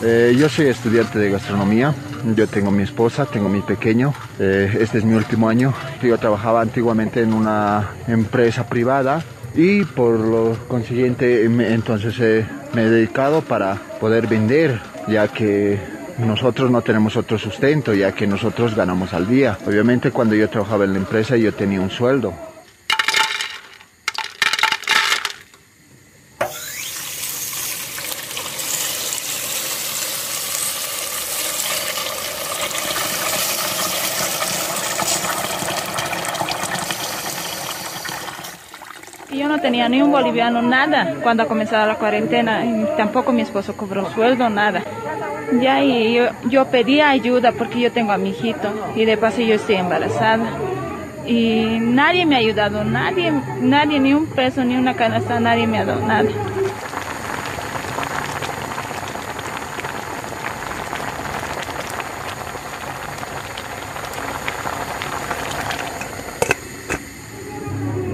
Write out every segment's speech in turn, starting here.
Eh, yo soy estudiante de gastronomía, yo tengo mi esposa, tengo mi pequeño, eh, este es mi último año. Yo trabajaba antiguamente en una empresa privada y por lo consiguiente entonces eh, me he dedicado para poder vender, ya que nosotros no tenemos otro sustento, ya que nosotros ganamos al día. Obviamente cuando yo trabajaba en la empresa yo tenía un sueldo, Yo no tenía ni un boliviano, nada, cuando comenzaba la cuarentena. tampoco mi esposo cobró sueldo, nada. Ya y yo, yo pedía ayuda porque yo tengo a mi hijito y de paso yo estoy embarazada. Y nadie me ha ayudado, nadie, nadie, ni un peso, ni una canasta, nadie me ha dado nada.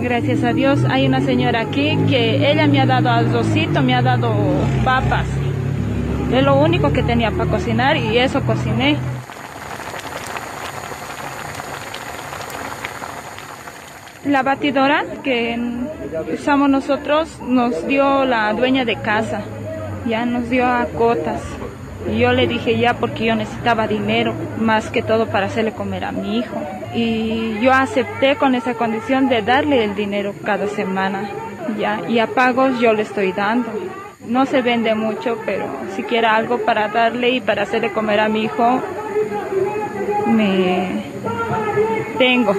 Gracias a Dios, hay una señora aquí que ella me ha dado arrocito, me ha dado papas. Es lo único que tenía para cocinar y eso cociné. La batidora que usamos nosotros nos dio la dueña de casa, ya nos dio a cotas. Y yo le dije ya porque yo necesitaba dinero, más que todo para hacerle comer a mi hijo. Y yo acepté con esa condición de darle el dinero cada semana ya. Y a pagos yo le estoy dando. No se vende mucho pero si quiere algo para darle y para hacerle comer a mi hijo me tengo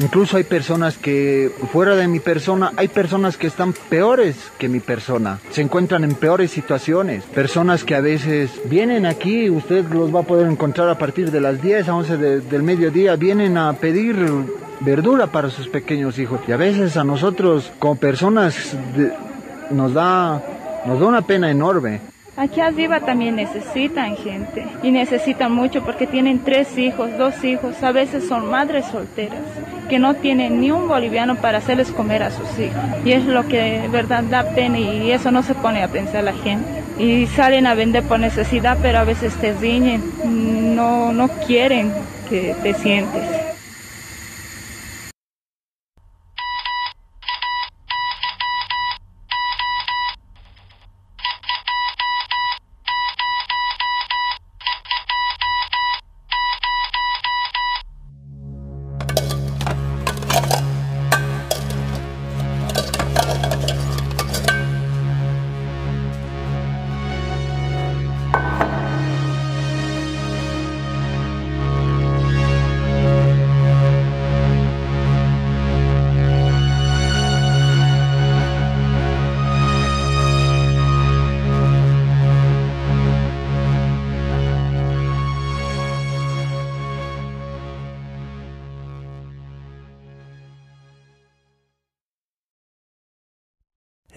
Incluso hay personas que fuera de mi persona, hay personas que están peores que mi persona, se encuentran en peores situaciones, personas que a veces vienen aquí, usted los va a poder encontrar a partir de las 10 a 11 del mediodía, vienen a pedir verdura para sus pequeños hijos. Y a veces a nosotros como personas nos da nos da una pena enorme. Aquí arriba también necesitan gente y necesitan mucho porque tienen tres hijos, dos hijos, a veces son madres solteras que no tienen ni un boliviano para hacerles comer a sus hijos. Y es lo que verdad da pena y eso no se pone a pensar la gente. Y salen a vender por necesidad, pero a veces te riñen, no, no quieren que te sientes.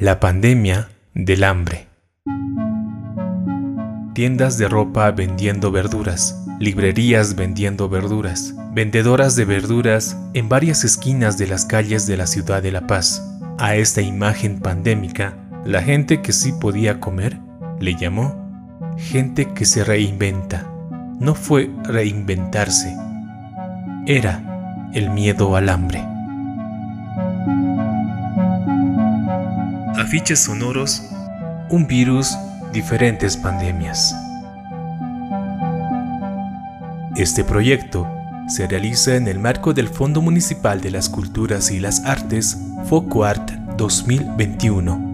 La pandemia del hambre. Tiendas de ropa vendiendo verduras, librerías vendiendo verduras, vendedoras de verduras en varias esquinas de las calles de la ciudad de La Paz. A esta imagen pandémica, la gente que sí podía comer le llamó gente que se reinventa. No fue reinventarse, era el miedo al hambre. afiches sonoros, un virus, diferentes pandemias. Este proyecto se realiza en el marco del Fondo Municipal de las Culturas y las Artes, FOCOART 2021